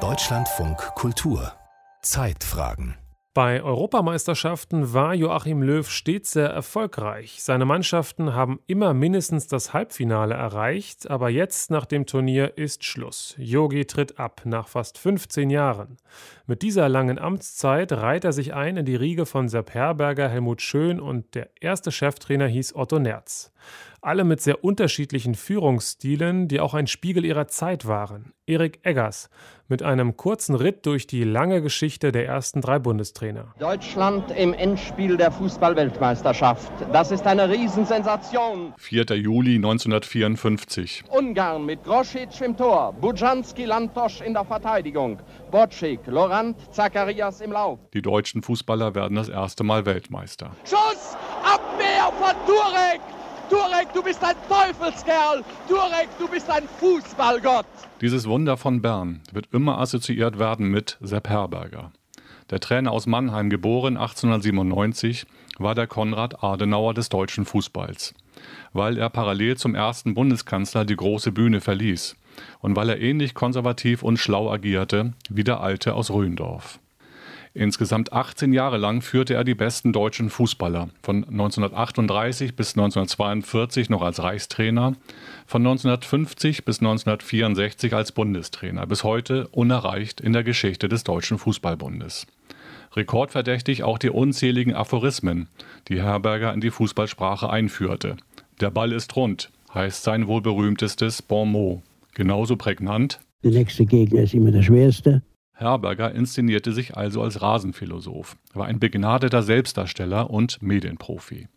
Deutschlandfunk Kultur Zeitfragen bei Europameisterschaften war Joachim Löw stets sehr erfolgreich. Seine Mannschaften haben immer mindestens das Halbfinale erreicht, aber jetzt nach dem Turnier ist Schluss. Yogi tritt ab nach fast 15 Jahren. Mit dieser langen Amtszeit reiht er sich ein in die Riege von Sepp Herberger, Helmut Schön und der erste Cheftrainer hieß Otto Nerz alle mit sehr unterschiedlichen Führungsstilen, die auch ein Spiegel ihrer Zeit waren. Erik Eggers mit einem kurzen Ritt durch die lange Geschichte der ersten drei Bundestrainer. Deutschland im Endspiel der Fußballweltmeisterschaft. Das ist eine Riesensensation. 4. Juli 1954. Ungarn mit Grosic im Tor, Bujanski Lantosch in der Verteidigung, Bocik, Lorant, Zacharias im Lauf. Die deutschen Fußballer werden das erste Mal Weltmeister. Schuss! Abwehr von Turek! Turek, du bist ein Teufelskerl! Turek, du bist ein Fußballgott! Dieses Wunder von Bern wird immer assoziiert werden mit Sepp Herberger. Der Trainer aus Mannheim, geboren 1897, war der Konrad Adenauer des deutschen Fußballs, weil er parallel zum ersten Bundeskanzler die große Bühne verließ und weil er ähnlich konservativ und schlau agierte wie der Alte aus Röndorf. Insgesamt 18 Jahre lang führte er die besten deutschen Fußballer, von 1938 bis 1942 noch als Reichstrainer, von 1950 bis 1964 als Bundestrainer, bis heute unerreicht in der Geschichte des Deutschen Fußballbundes. Rekordverdächtig auch die unzähligen Aphorismen, die Herberger in die Fußballsprache einführte. Der Ball ist rund, heißt sein wohl berühmtestes Bon mot. Genauso prägnant. Der nächste Gegner ist immer der schwerste. Herberger inszenierte sich also als Rasenphilosoph, war ein begnadeter Selbstdarsteller und Medienprofi.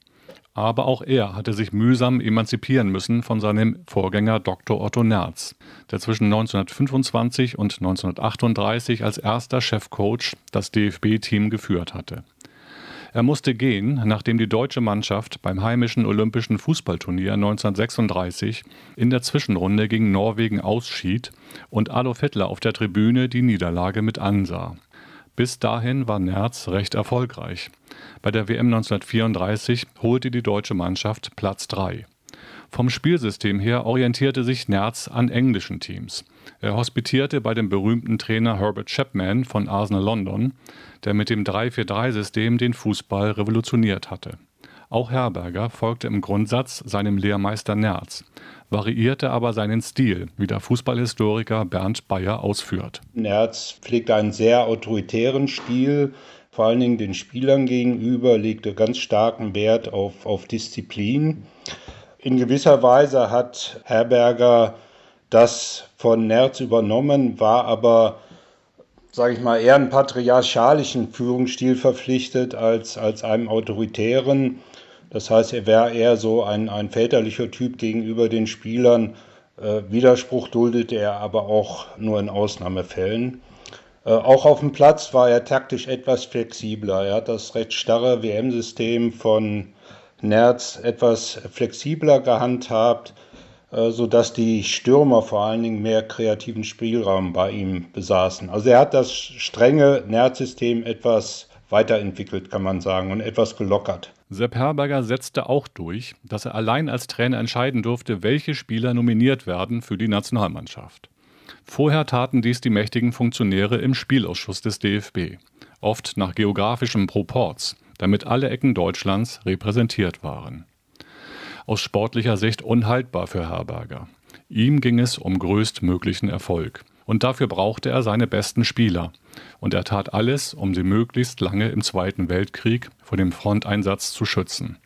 Aber auch er hatte sich mühsam emanzipieren müssen von seinem Vorgänger Dr. Otto Nerz, der zwischen 1925 und 1938 als erster Chefcoach das DFB-Team geführt hatte. Er musste gehen, nachdem die deutsche Mannschaft beim heimischen Olympischen Fußballturnier 1936 in der Zwischenrunde gegen Norwegen ausschied und Adolf Hitler auf der Tribüne die Niederlage mit ansah. Bis dahin war Nerz recht erfolgreich. Bei der WM 1934 holte die deutsche Mannschaft Platz 3. Vom Spielsystem her orientierte sich Nerz an englischen Teams. Er hospitierte bei dem berühmten Trainer Herbert Chapman von Arsenal London, der mit dem 3-4-3-System den Fußball revolutioniert hatte. Auch Herberger folgte im Grundsatz seinem Lehrmeister Nerz, variierte aber seinen Stil, wie der Fußballhistoriker Bernd Bayer ausführt. Nerz pflegte einen sehr autoritären Stil, vor allen Dingen den Spielern gegenüber, legte ganz starken Wert auf, auf Disziplin. In gewisser Weise hat Herberger das von Nerz übernommen, war aber, sage ich mal, eher einen patriarchalischen Führungsstil verpflichtet als, als einem autoritären. Das heißt, er wäre eher so ein, ein väterlicher Typ gegenüber den Spielern. Äh, Widerspruch duldete er aber auch nur in Ausnahmefällen. Äh, auch auf dem Platz war er taktisch etwas flexibler. Er hat das recht starre WM-System von Nerz etwas flexibler gehandhabt. Äh, sodass die Stürmer vor allen Dingen mehr kreativen Spielraum bei ihm besaßen. Also er hat das strenge Nerdsystem etwas weiterentwickelt, kann man sagen, und etwas gelockert. Sepp Herberger setzte auch durch, dass er allein als Trainer entscheiden durfte, welche Spieler nominiert werden für die Nationalmannschaft. Vorher taten dies die mächtigen Funktionäre im Spielausschuss des DFB, oft nach geografischem Proports, damit alle Ecken Deutschlands repräsentiert waren aus sportlicher Sicht unhaltbar für Herberger. Ihm ging es um größtmöglichen Erfolg. Und dafür brauchte er seine besten Spieler. Und er tat alles, um sie möglichst lange im Zweiten Weltkrieg vor dem Fronteinsatz zu schützen.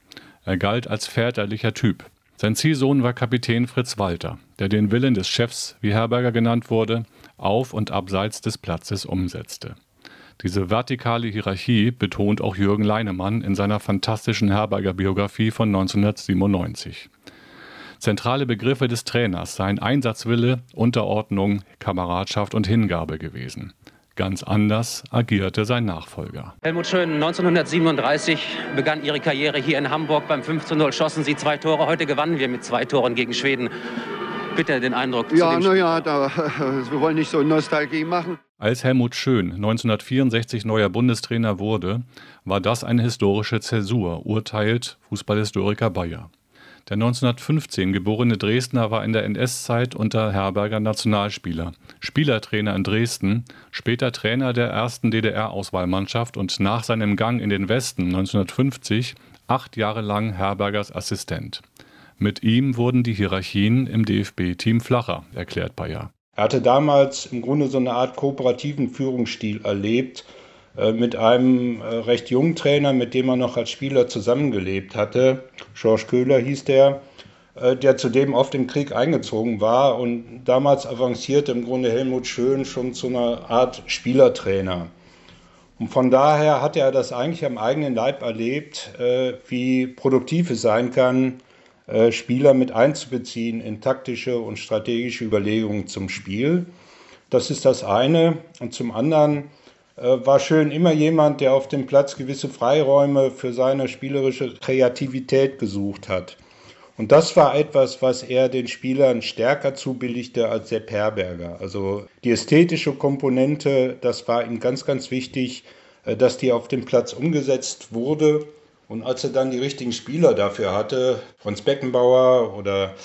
Er galt als väterlicher Typ. Sein Ziehsohn war Kapitän Fritz Walter, der den Willen des Chefs, wie Herberger genannt wurde, auf und abseits des Platzes umsetzte. Diese vertikale Hierarchie betont auch Jürgen Leinemann in seiner fantastischen Herberger Biografie von 1997. Zentrale Begriffe des Trainers seien Einsatzwille, Unterordnung, Kameradschaft und Hingabe gewesen. Ganz anders agierte sein Nachfolger. Helmut Schön, 1937 begann Ihre Karriere hier in Hamburg. Beim 5 zu 0 schossen Sie zwei Tore. Heute gewannen wir mit zwei Toren gegen Schweden. Bitte den Eindruck. Ja, naja, wir wollen nicht so Nostalgie machen. Als Helmut Schön 1964 neuer Bundestrainer wurde, war das eine historische Zäsur, urteilt Fußballhistoriker Bayer. Der 1915 geborene Dresdner war in der NS-Zeit unter Herberger Nationalspieler, Spielertrainer in Dresden, später Trainer der ersten DDR-Auswahlmannschaft und nach seinem Gang in den Westen 1950 acht Jahre lang Herbergers Assistent. Mit ihm wurden die Hierarchien im DFB-Team flacher, erklärt Bayer. Er hatte damals im Grunde so eine Art kooperativen Führungsstil erlebt, äh, mit einem äh, recht jungen Trainer, mit dem er noch als Spieler zusammengelebt hatte. Georges Köhler hieß der, äh, der zudem oft im Krieg eingezogen war und damals avancierte im Grunde Helmut Schön schon zu einer Art Spielertrainer. Und von daher hat er das eigentlich am eigenen Leib erlebt, wie produktiv es sein kann, Spieler mit einzubeziehen in taktische und strategische Überlegungen zum Spiel. Das ist das eine. Und zum anderen äh, war schön immer jemand, der auf dem Platz gewisse Freiräume für seine spielerische Kreativität gesucht hat. Und das war etwas, was er den Spielern stärker zubilligte als der Perberger. Also die ästhetische Komponente, das war ihm ganz, ganz wichtig, äh, dass die auf dem Platz umgesetzt wurde und als er dann die richtigen Spieler dafür hatte, Franz Beckenbauer oder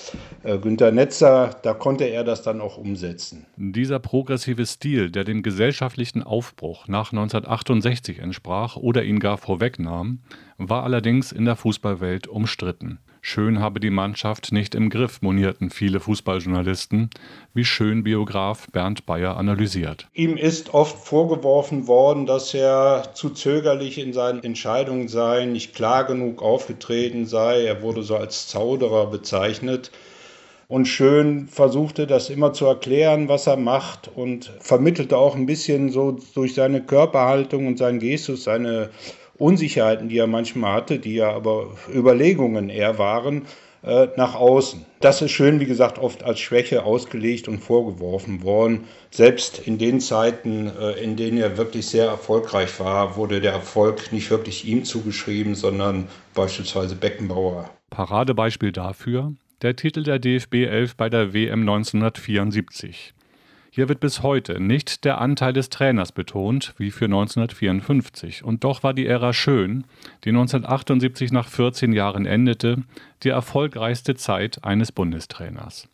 äh, Günter Netzer, da konnte er das dann auch umsetzen. Dieser progressive Stil, der dem gesellschaftlichen Aufbruch nach 1968 entsprach oder ihn gar vorwegnahm, war allerdings in der Fußballwelt umstritten. Schön habe die Mannschaft nicht im Griff, monierten viele Fußballjournalisten, wie schön Biograf Bernd Bayer analysiert. Ihm ist oft vorgeworfen worden, dass er zu zögerlich in seinen Entscheidungen sei, nicht klar genug aufgetreten sei. Er wurde so als Zauderer bezeichnet. Und Schön versuchte das immer zu erklären, was er macht und vermittelte auch ein bisschen so durch seine Körperhaltung und seinen Gestus, seine Unsicherheiten, die er manchmal hatte, die ja aber Überlegungen eher waren, äh, nach außen. Das ist schön, wie gesagt, oft als Schwäche ausgelegt und vorgeworfen worden. Selbst in den Zeiten, äh, in denen er wirklich sehr erfolgreich war, wurde der Erfolg nicht wirklich ihm zugeschrieben, sondern beispielsweise Beckenbauer. Paradebeispiel dafür der Titel der DFB 11 bei der WM 1974. Hier wird bis heute nicht der Anteil des Trainers betont, wie für 1954. Und doch war die Ära schön, die 1978 nach 14 Jahren endete, die erfolgreichste Zeit eines Bundestrainers.